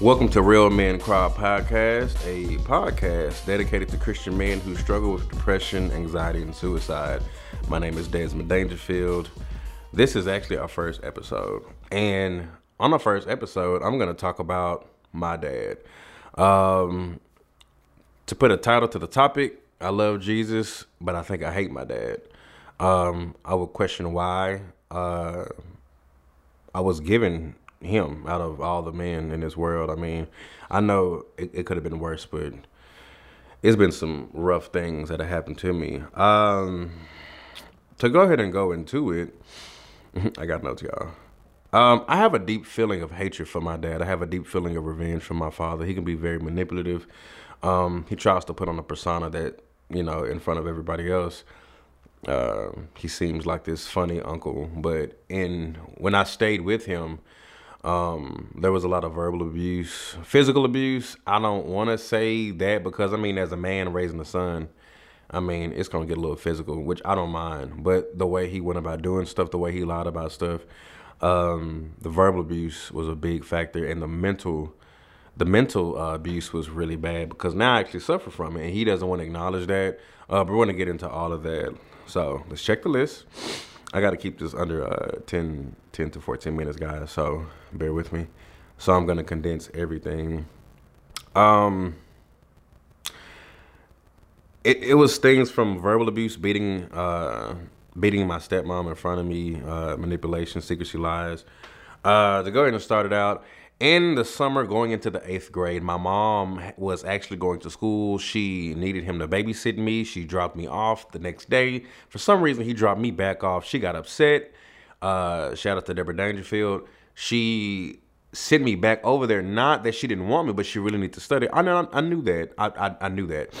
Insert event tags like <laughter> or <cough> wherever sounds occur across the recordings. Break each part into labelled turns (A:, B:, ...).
A: Welcome to Real Men Cry Podcast, a podcast dedicated to Christian men who struggle with depression, anxiety, and suicide. My name is Desmond Dangerfield. This is actually our first episode. And on the first episode, I'm going to talk about my dad. Um, to put a title to the topic, I love Jesus, but I think I hate my dad. Um, I would question why uh, I was given him out of all the men in this world. I mean, I know it, it could have been worse, but it's been some rough things that have happened to me. Um, to go ahead and go into it, <laughs> I got notes, y'all. Um, I have a deep feeling of hatred for my dad. I have a deep feeling of revenge for my father. He can be very manipulative. Um, he tries to put on a persona that, you know, in front of everybody else. Uh, he seems like this funny uncle, but in when I stayed with him, um, there was a lot of verbal abuse, physical abuse. I don't want to say that because I mean, as a man raising a son, I mean, it's gonna get a little physical, which I don't mind. But the way he went about doing stuff, the way he lied about stuff, um, the verbal abuse was a big factor, and the mental, the mental uh, abuse was really bad because now I actually suffer from it, and he doesn't want to acknowledge that. Uh, but we're gonna get into all of that. So let's check the list. I got to keep this under uh, 10, 10 to 14 minutes, guys. So bear with me. So I'm going to condense everything. Um, it, it was things from verbal abuse, beating, uh, beating my stepmom in front of me, uh, manipulation, secrecy, lies. Uh, to go ahead and start it out, in the summer going into the eighth grade, my mom was actually going to school. She needed him to babysit me. She dropped me off the next day. For some reason, he dropped me back off. She got upset. Uh, shout out to Deborah Dangerfield. She sent me back over there. Not that she didn't want me, but she really needed to study. I. I knew that. I, I, I knew that.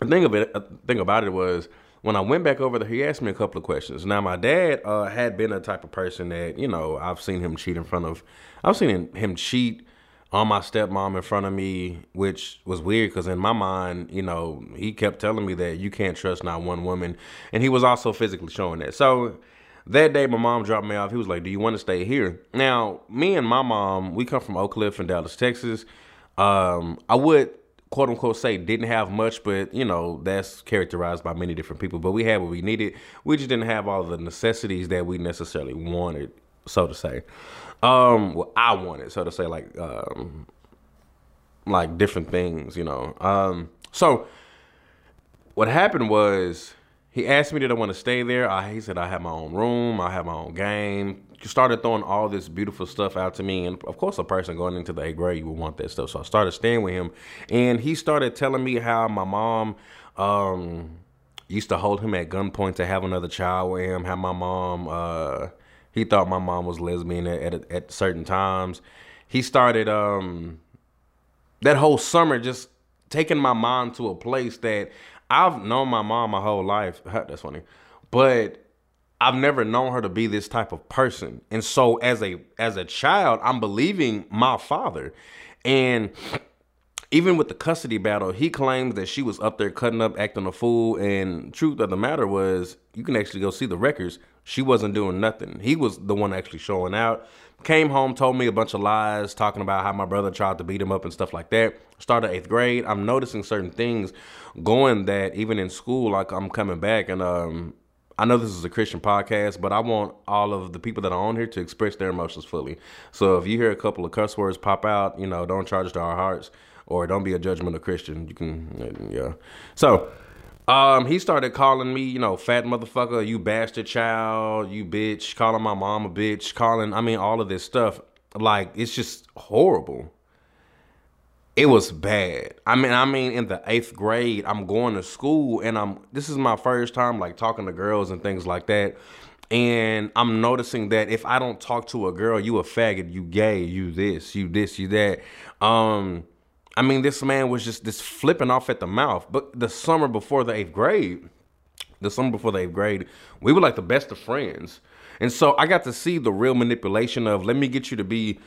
A: The thing of it, the thing about it was when I went back over there, he asked me a couple of questions. Now, my dad uh, had been a type of person that, you know, I've seen him cheat in front of, I've seen him cheat on my stepmom in front of me, which was weird because in my mind, you know, he kept telling me that you can't trust not one woman. And he was also physically showing that. So that day, my mom dropped me off. He was like, Do you want to stay here? Now, me and my mom, we come from Oak Cliff in Dallas, Texas. Um, I would quote unquote say didn't have much, but you know, that's characterized by many different people. But we had what we needed. We just didn't have all the necessities that we necessarily wanted, so to say. Um, well, I wanted, so to say, like um like different things, you know. Um so what happened was he asked me did I want to stay there. I he said I have my own room, I have my own game. He started throwing all this beautiful stuff out to me, and of course, a person going into the eighth grade, you would want that stuff. So I started staying with him, and he started telling me how my mom um, used to hold him at gunpoint to have another child with him. How my mom, uh, he thought my mom was lesbian at, at, at certain times. He started um, that whole summer just taking my mom to a place that I've known my mom my whole life. <laughs> That's funny. But I've never known her to be this type of person. And so as a as a child, I'm believing my father. And even with the custody battle, he claims that she was up there cutting up, acting a fool. And truth of the matter was, you can actually go see the records. She wasn't doing nothing. He was the one actually showing out. Came home, told me a bunch of lies, talking about how my brother tried to beat him up and stuff like that. Started eighth grade. I'm noticing certain things going that even in school, like I'm coming back and um I know this is a Christian podcast, but I want all of the people that are on here to express their emotions fully. So if you hear a couple of cuss words pop out, you know, don't charge to our hearts or don't be a judgmental Christian. You can, yeah. So um, he started calling me, you know, fat motherfucker, you bastard child, you bitch, calling my mom a bitch, calling, I mean, all of this stuff. Like, it's just horrible it was bad. I mean, I mean, in the eighth grade, I'm going to school, and I'm. This is my first time like talking to girls and things like that, and I'm noticing that if I don't talk to a girl, you a faggot, you gay, you this, you this, you that. Um, I mean, this man was just this flipping off at the mouth. But the summer before the eighth grade, the summer before the eighth grade, we were like the best of friends. And so I got to see the real manipulation of let me get you to be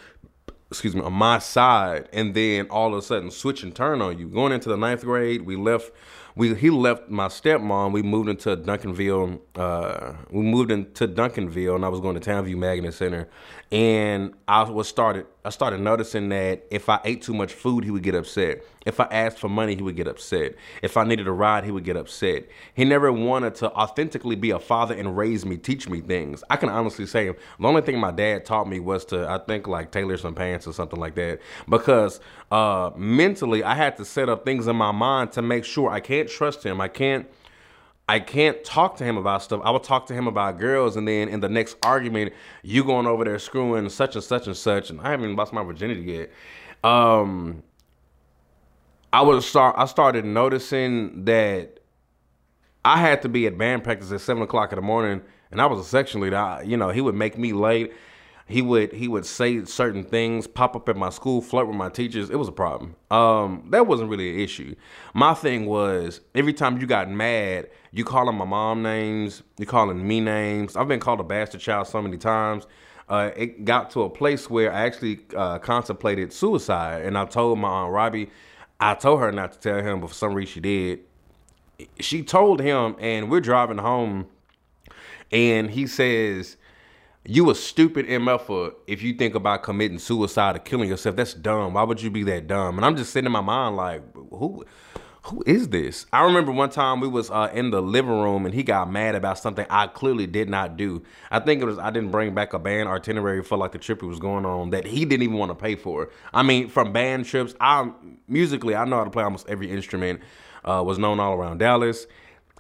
A: excuse me, on my side, and then all of a sudden switch and turn on you. Going into the ninth grade, we left. We he left my stepmom. We moved into Duncanville. Uh, we moved into Duncanville, and I was going to Townview Magnet Center, and I was started I started noticing that if I ate too much food, he would get upset. If I asked for money, he would get upset. If I needed a ride, he would get upset. He never wanted to authentically be a father and raise me, teach me things. I can honestly say the only thing my dad taught me was to, I think, like tailor some pants or something like that. Because uh, mentally, I had to set up things in my mind to make sure I can't trust him. I can't I can't talk to him about stuff. I would talk to him about girls, and then in the next argument, you going over there screwing such and such and such, and I haven't even lost my virginity yet. Um, I would start. I started noticing that I had to be at band practice at seven o'clock in the morning, and I was a section leader. I, you know, he would make me late he would he would say certain things, pop up at my school, flirt with my teachers. It was a problem. Um, that wasn't really an issue. My thing was every time you got mad, you calling my mom names, you calling me names. I've been called a bastard child so many times. Uh, it got to a place where I actually uh, contemplated suicide, and I told my aunt Robbie. I told her not to tell him, but for some reason she did. She told him, and we're driving home, and he says you a stupid MF if you think about committing suicide or killing yourself. That's dumb. Why would you be that dumb? And I'm just sitting in my mind like, who who is this? I remember one time we was uh, in the living room and he got mad about something I clearly did not do. I think it was I didn't bring back a band itinerary for like the trip he was going on that he didn't even want to pay for. I mean, from band trips, I musically I know how to play almost every instrument. Uh, was known all around Dallas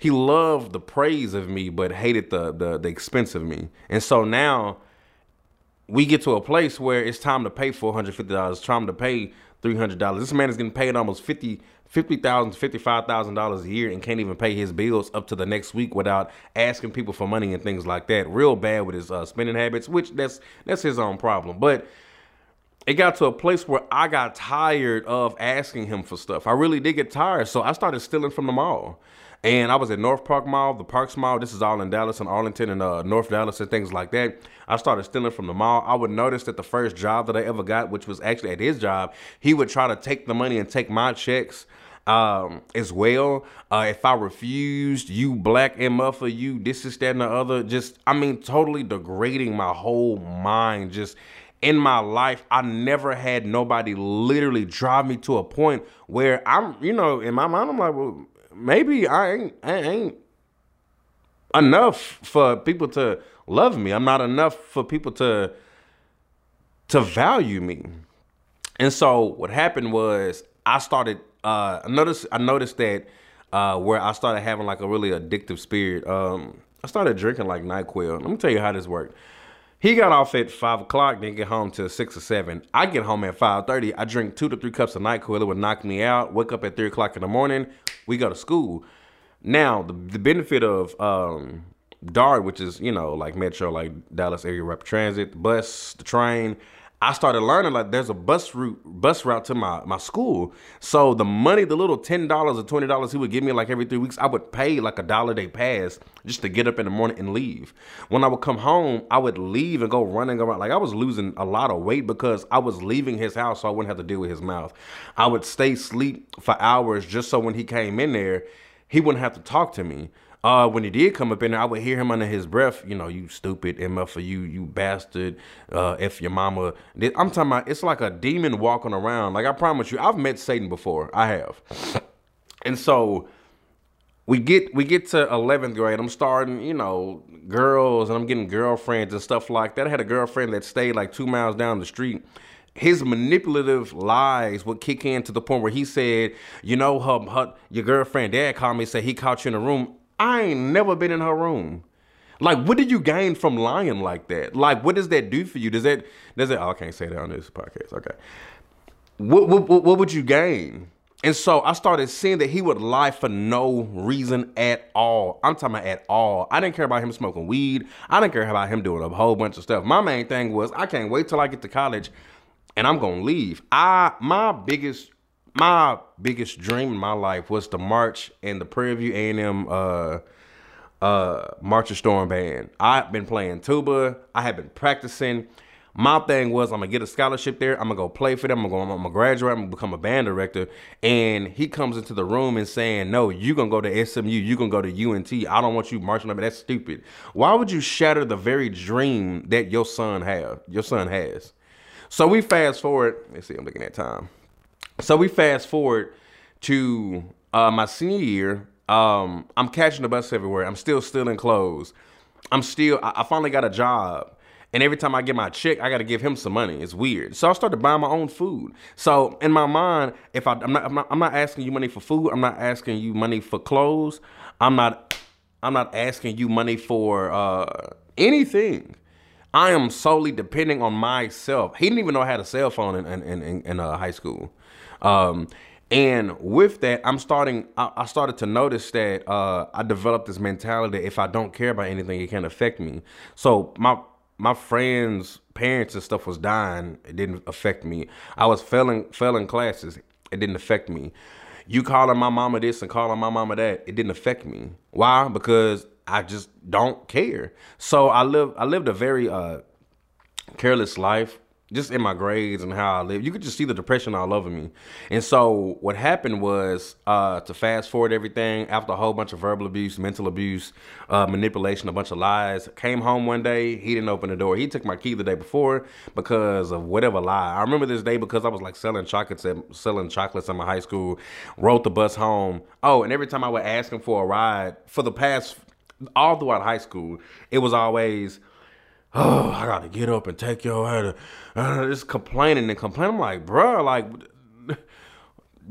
A: he loved the praise of me, but hated the, the the expense of me. And so now we get to a place where it's time to pay four hundred fifty dollars, time to pay three hundred dollars. This man is getting paid almost fifty fifty thousand, fifty five thousand dollars a year, and can't even pay his bills up to the next week without asking people for money and things like that. Real bad with his uh, spending habits, which that's that's his own problem. But it got to a place where I got tired of asking him for stuff. I really did get tired, so I started stealing from the mall. And I was at North Park Mall, the Parks Mall. This is all in Dallas and Arlington and uh, North Dallas and things like that. I started stealing from the mall. I would notice that the first job that I ever got, which was actually at his job, he would try to take the money and take my checks um, as well. Uh, if I refused, you black and MFer, you this is that and the other. Just, I mean, totally degrading my whole mind. Just in my life, I never had nobody literally drive me to a point where I'm, you know, in my mind, I'm like, well, maybe I ain't I ain't enough for people to love me. I'm not enough for people to to value me. And so what happened was I started uh I noticed I noticed that uh where I started having like a really addictive spirit. Um I started drinking like NyQuil. Let me tell you how this worked. He got off at five o'clock, then get home till six or seven. I get home at five thirty. I drink two to three cups of NyQuil. It would knock me out. Wake up at three o'clock in the morning. We go to school. Now the the benefit of um, DART, which is you know like Metro, like Dallas Area Rapid Transit, the bus, the train. I started learning like there's a bus route bus route to my my school. So the money, the little ten dollars or twenty dollars he would give me like every three weeks, I would pay like a dollar day pass just to get up in the morning and leave. When I would come home, I would leave and go running around. Like I was losing a lot of weight because I was leaving his house so I wouldn't have to deal with his mouth. I would stay sleep for hours just so when he came in there, he wouldn't have to talk to me. Uh, when he did come up in there, I would hear him under his breath, you know, you stupid MF you, you bastard, uh, if your mama. I'm talking about, it's like a demon walking around. Like, I promise you, I've met Satan before. I have. And so we get we get to 11th grade. I'm starting, you know, girls, and I'm getting girlfriends and stuff like that. I had a girlfriend that stayed like two miles down the street his manipulative lies would kick in to the point where he said, you know, her, her your girlfriend dad called me said he caught you in a room. I ain't never been in her room. Like, what did you gain from lying like that? Like, what does that do for you? Does that does it? Oh, I can't say that on this podcast. Okay. What, what what would you gain? And so I started seeing that he would lie for no reason at all. I'm talking about at all. I didn't care about him smoking weed. I didn't care about him doing a whole bunch of stuff. My main thing was I can't wait till I get to college and I'm gonna leave. I my biggest my biggest dream in my life was to march in the Prairie View A&M uh, uh, Marching Storm Band. I've been playing tuba. I have been practicing. My thing was I'm gonna get a scholarship there. I'm gonna go play for them. I'm gonna, I'm gonna graduate. I'm gonna become a band director. And he comes into the room and saying, "No, you gonna go to SMU. You gonna go to UNT. I don't want you marching up. That's stupid. Why would you shatter the very dream that your son have? Your son has." So we fast forward. Let's see, I'm looking at time. So we fast forward to uh, my senior year. Um, I'm catching the bus everywhere. I'm still stealing clothes. I'm still. I, I finally got a job. And every time I get my check, I got to give him some money. It's weird. So I started buying my own food. So in my mind, if I, I'm not, not, I'm not asking you money for food. I'm not asking you money for clothes. I'm not, I'm not asking you money for uh, anything. I am solely depending on myself. He didn't even know I had a cell phone in in in, in uh, high school, um, and with that, I'm starting. I, I started to notice that uh, I developed this mentality: if I don't care about anything, it can't affect me. So my my friends' parents and stuff was dying. It didn't affect me. I was failing failing classes. It didn't affect me. You calling my mama this and calling my mama that, it didn't affect me. Why? Because I just don't care. So I live I lived a very uh, careless life just in my grades and how I live. You could just see the depression all over me. And so what happened was uh, to fast forward everything after a whole bunch of verbal abuse, mental abuse, uh, manipulation, a bunch of lies. Came home one day, he didn't open the door. He took my key the day before because of whatever lie. I remember this day because I was like selling chocolates at selling chocolates in my high school. Rode the bus home. Oh, and every time I would ask him for a ride for the past all throughout high school, it was always, oh, I gotta get up and take your head. Uh, just complaining and complaining. I'm like, bro, like,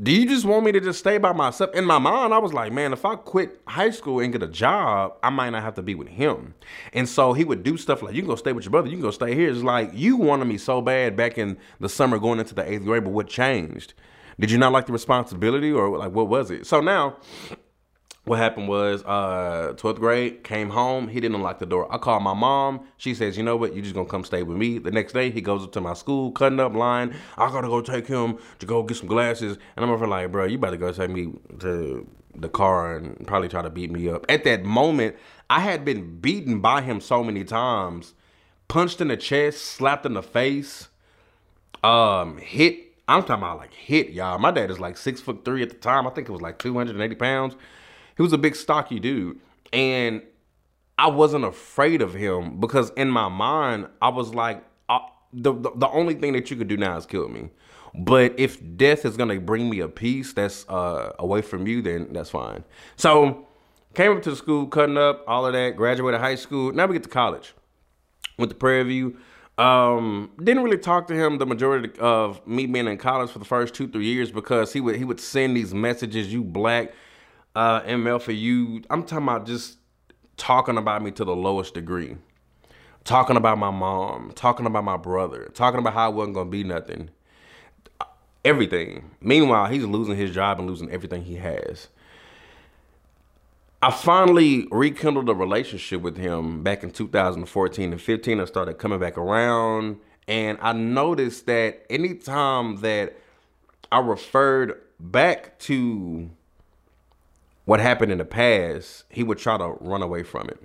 A: do you just want me to just stay by myself? In my mind, I was like, man, if I quit high school and get a job, I might not have to be with him. And so he would do stuff like, you can go stay with your brother, you can go stay here. It's like, you wanted me so bad back in the summer going into the eighth grade, but what changed? Did you not like the responsibility or like what was it? So now what happened was uh 12th grade came home. He didn't unlock the door. I called my mom. She says you know what? You just gonna come stay with me. The next day he goes up to my school cutting up line i gotta go take him to go get some glasses. And i'm over like bro you better go take me to the car and probably try to beat me up. At that moment i had been beaten by him so many times. Punched in the chest slapped in the face um hit. I'm talking about like hit y'all. My dad is like six foot three at the time. I think it was like 280 pounds he was a big stocky dude. And I wasn't afraid of him because in my mind, I was like, uh, the, the, the only thing that you could do now is kill me. But if death is gonna bring me a peace that's uh, away from you, then that's fine. So came up to the school, cutting up, all of that, graduated high school. Now we get to college. Went to Prairie View. Um, didn't really talk to him the majority of me being in college for the first two, three years because he would he would send these messages, you black, uh, ML for you. I'm talking about just talking about me to the lowest degree. Talking about my mom, talking about my brother, talking about how I wasn't gonna be nothing. Everything. Meanwhile, he's losing his job and losing everything he has. I finally rekindled a relationship with him back in 2014 and 15. I started coming back around, and I noticed that anytime that I referred back to what happened in the past, he would try to run away from it.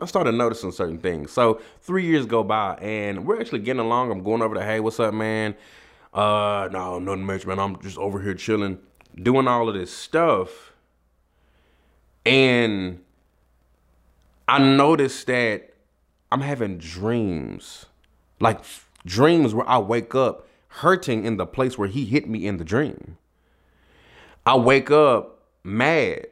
A: I started noticing certain things. So three years go by, and we're actually getting along. I'm going over to, hey, what's up, man? Uh, no, nothing much, man. I'm just over here chilling, doing all of this stuff, and I noticed that I'm having dreams, like dreams where I wake up hurting in the place where he hit me in the dream. I wake up mad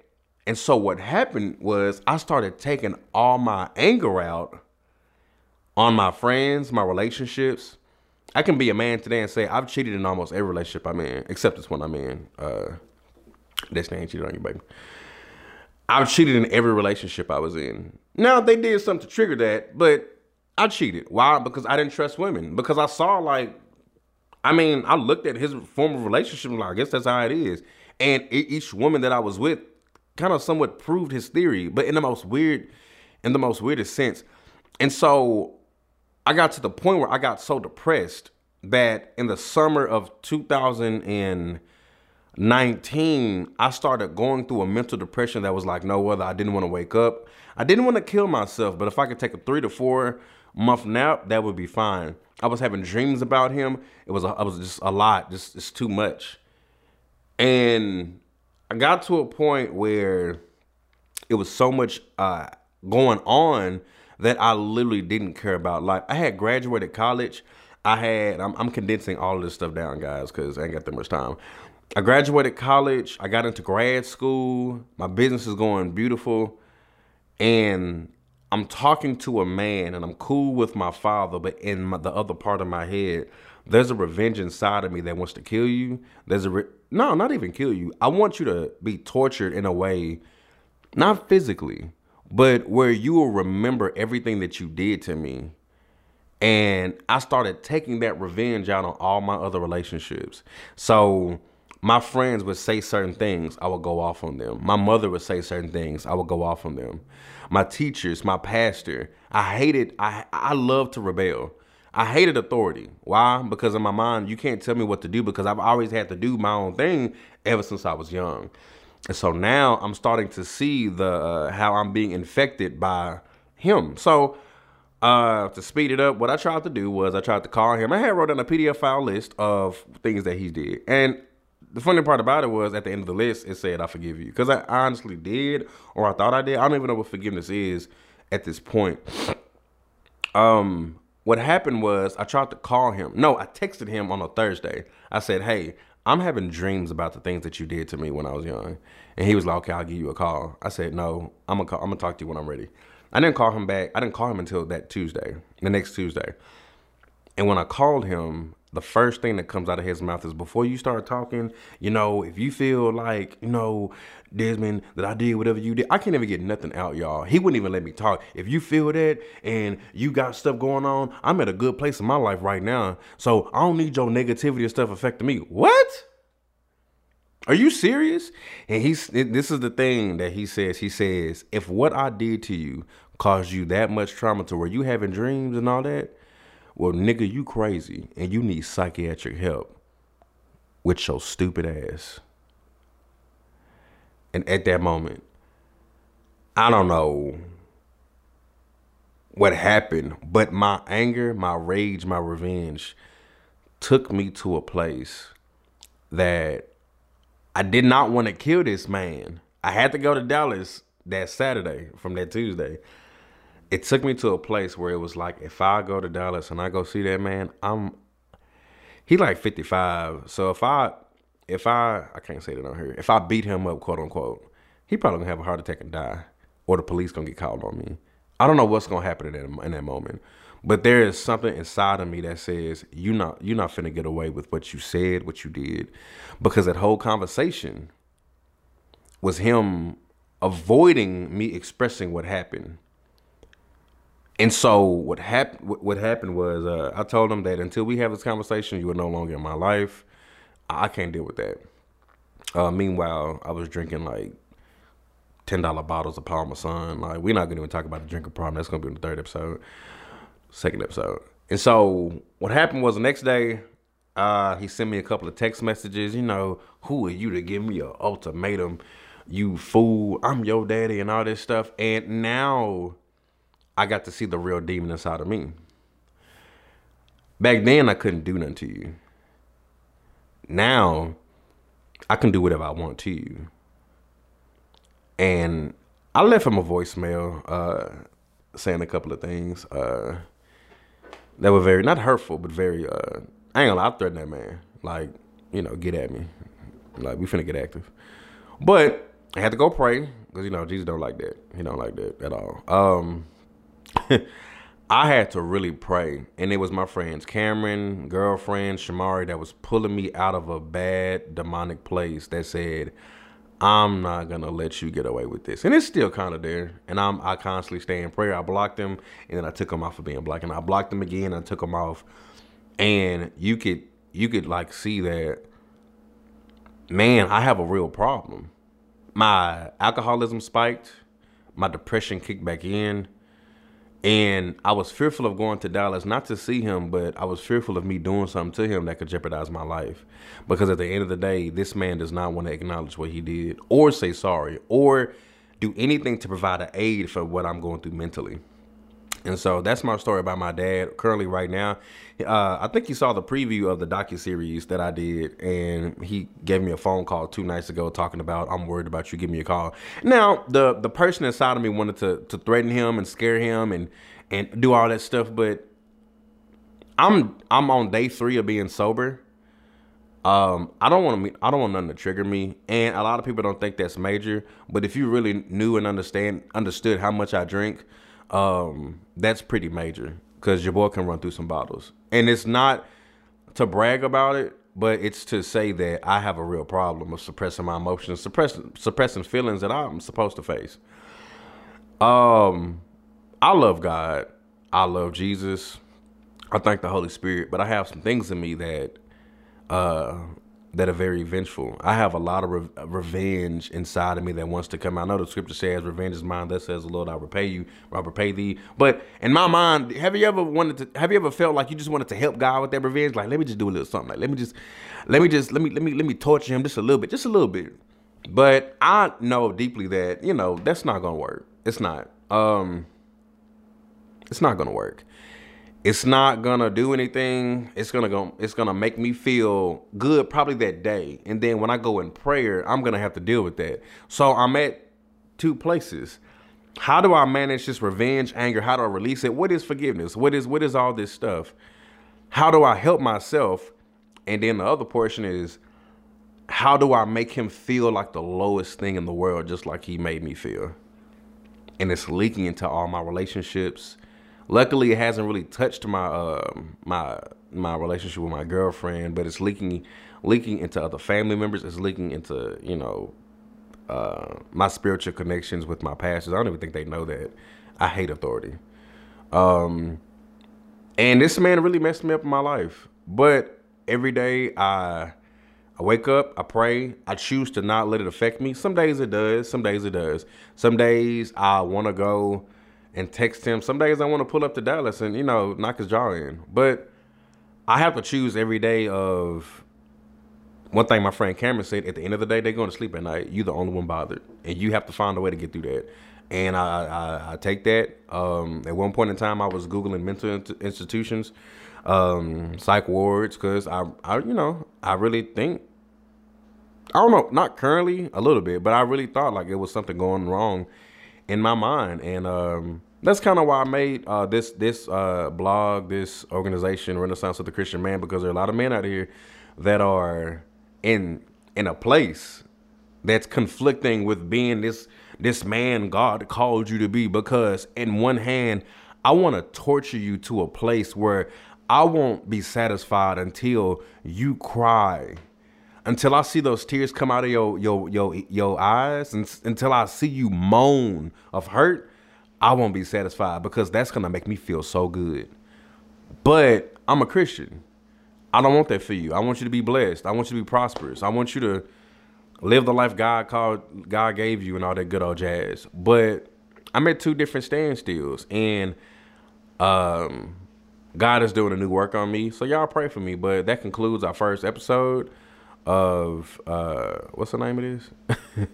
A: and so what happened was I started taking all my anger out on my friends, my relationships. I can be a man today and say I've cheated in almost every relationship I'm in, except this one I'm in. Uh, Destiny ain't cheated on you, baby. I've cheated in every relationship I was in. Now they did something to trigger that, but I cheated. Why? Because I didn't trust women. Because I saw like, I mean, I looked at his former relationship like I guess that's how it is. And each woman that I was with kind of somewhat proved his theory, but in the most weird, in the most weirdest sense. And so I got to the point where I got so depressed that in the summer of 2019, I started going through a mental depression that was like no other. I didn't want to wake up. I didn't want to kill myself, but if I could take a three to four month nap, that would be fine. I was having dreams about him. It was a, it was just a lot, just it's too much. And I got to a point where it was so much uh, going on that I literally didn't care about life. I had graduated college. I had, I'm, I'm condensing all of this stuff down, guys, because I ain't got that much time. I graduated college. I got into grad school. My business is going beautiful. And I'm talking to a man and I'm cool with my father, but in my, the other part of my head, there's a revenge inside of me that wants to kill you. There's a, re- no, not even kill you. I want you to be tortured in a way, not physically, but where you will remember everything that you did to me and I started taking that revenge out on all my other relationships. So my friends would say certain things, I would go off on them. My mother would say certain things, I would go off on them. My teachers, my pastor, I hated, I I love to rebel. I hated authority. Why? Because in my mind, you can't tell me what to do because I've always had to do my own thing ever since I was young. And so now I'm starting to see the uh, how I'm being infected by him. So uh, to speed it up, what I tried to do was I tried to call him. I had wrote down a PDF file list of things that he did, and the funny part about it was at the end of the list it said I forgive you because I honestly did, or I thought I did. I don't even know what forgiveness is at this point. Um, what happened was I tried to call him. No, I texted him on a Thursday. I said, "Hey, I'm having dreams about the things that you did to me when I was young," and he was like, "Okay, I'll give you a call." I said, "No, I'm gonna call, I'm gonna talk to you when I'm ready." I didn't call him back. I didn't call him until that Tuesday, the next Tuesday. And when I called him, the first thing that comes out of his mouth is before you start talking, you know, if you feel like, you know, Desmond, that I did whatever you did, I can't even get nothing out, y'all. He wouldn't even let me talk. If you feel that and you got stuff going on, I'm at a good place in my life right now. So I don't need your negativity or stuff affecting me. What? Are you serious? And he's this is the thing that he says. He says, if what I did to you caused you that much trauma to where you having dreams and all that, well, nigga, you crazy and you need psychiatric help with your stupid ass. And at that moment, I don't know what happened, but my anger, my rage, my revenge took me to a place that I did not want to kill this man. I had to go to Dallas that Saturday from that Tuesday. It took me to a place where it was like, if I go to Dallas and I go see that man, I'm he like 55. So if I if I I can't say that on here. If I beat him up, quote unquote, he probably gonna have a heart attack and die, or the police gonna get called on me. I don't know what's gonna happen in that in that moment. But there is something inside of me that says you not you're not finna get away with what you said, what you did, because that whole conversation was him avoiding me expressing what happened. And so what happened what happened was uh, I told him that until we have this conversation, you are no longer in my life. I can't deal with that. Uh, meanwhile, I was drinking like ten dollar bottles of Paul Masson. Like we're not gonna even talk about the drinking problem. That's gonna be in the third episode second episode. And so what happened was the next day, uh, he sent me a couple of text messages. You know, who are you to give me an ultimatum? You fool! I'm your daddy and all this stuff. And now I got to see the real demon inside of me. Back then, I couldn't do nothing to you. Now, I can do whatever I want to you. And I left him a voicemail uh, saying a couple of things. Uh, that were very not hurtful, but very. Uh, I ain't gonna lie, I threatened that man. Like, you know, get at me. Like we finna get active. But I had to go pray because you know Jesus don't like that. He don't like that at all. Um, <laughs> I had to really pray, and it was my friends Cameron, girlfriend Shamari that was pulling me out of a bad demonic place. That said, I'm not gonna let you get away with this. And it's still kind of there. And I'm I constantly stay in prayer. I blocked them and then I took them off of being black. And I blocked them again. I took them off. And you could you could like see that man, I have a real problem. My alcoholism spiked, my depression kicked back in. And I was fearful of going to Dallas, not to see him, but I was fearful of me doing something to him that could jeopardize my life. Because at the end of the day, this man does not want to acknowledge what he did, or say sorry, or do anything to provide an aid for what I'm going through mentally. And so that's my story about my dad. Currently, right now, uh, I think he saw the preview of the docu series that I did, and he gave me a phone call two nights ago talking about I'm worried about you. Give me a call. Now, the the person inside of me wanted to to threaten him and scare him and and do all that stuff, but I'm I'm on day three of being sober. Um, I don't want to. I don't want nothing to trigger me, and a lot of people don't think that's major. But if you really knew and understand understood how much I drink, um, that's pretty major because your boy can run through some bottles, and it's not to brag about it, but it's to say that I have a real problem of suppressing my emotions, suppressing suppressing feelings that I'm supposed to face. Um, I love God. I love Jesus. I thank the Holy Spirit, but I have some things in me that uh, that are very vengeful. I have a lot of re- revenge inside of me that wants to come out. I know the scripture says, "Revenge is mine." That says, Lord, I will repay you. I will repay thee." But in my mind, have you ever wanted to? Have you ever felt like you just wanted to help God with that revenge? Like, let me just do a little something. Like, let me just, let me just, let me, let me, let me torture him just a little bit, just a little bit. But I know deeply that you know that's not gonna work. It's not. Um, it's not gonna work it's not gonna do anything. It's gonna go. It's gonna make me feel good probably that day, and then when I go in prayer, I'm gonna have to deal with that. So I'm at two places. How do I manage this revenge, anger? How do I release it? What is forgiveness? What is what is all this stuff? How do I help myself? And then the other portion is how do I make him feel like the lowest thing in the world, just like he made me feel? And it's leaking into all my relationships Luckily, it hasn't really touched my uh, my my relationship with my girlfriend, but it's leaking leaking into other family members. It's leaking into you know uh, my spiritual connections with my pastors. I don't even think they know that I hate authority. Um, and this man really messed me up in my life. But every day I I wake up, I pray, I choose to not let it affect me. Some days it does, some days it does. Some days I want to go and text him. Some days I want to pull up to Dallas and you know knock his jaw in, but I have to choose every day of. One thing my friend Cameron said: at the end of the day, they're going to sleep at night. You're the only one bothered, and you have to find a way to get through that. And I, I, I take that. Um, at one point in time, I was googling mental institutions, um, psych wards, because I, I, you know, I really think I don't know, not currently, a little bit, but I really thought like it was something going wrong in my mind, and um, that's kind of why I made uh, this this uh, blog, this organization, Renaissance of the Christian Man, because there are a lot of men out here that are in in a place that's conflicting with being this this man God called you to be. Because in one hand, I want to torture you to a place where I won't be satisfied until you cry until I see those tears come out of your your your your eyes, and until I see you moan of hurt, I won't be satisfied because that's gonna make me feel so good. But I'm a Christian. I don't want that for you. I want you to be blessed. I want you to be prosperous. I want you to live the life God called God gave you and all that good old jazz. But I'm at two different standstills and um God is doing a new work on me. So y'all pray for me. But that concludes our first episode of uh, what's the name of this?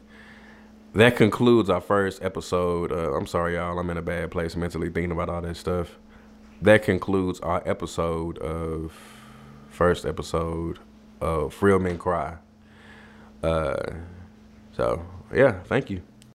A: <laughs> that concludes our first episode. Uh, I'm sorry, y'all. I'm in a bad place mentally thinking about all that stuff. That concludes our episode of first episode of Real Men Cry. Uh, so yeah, thank you.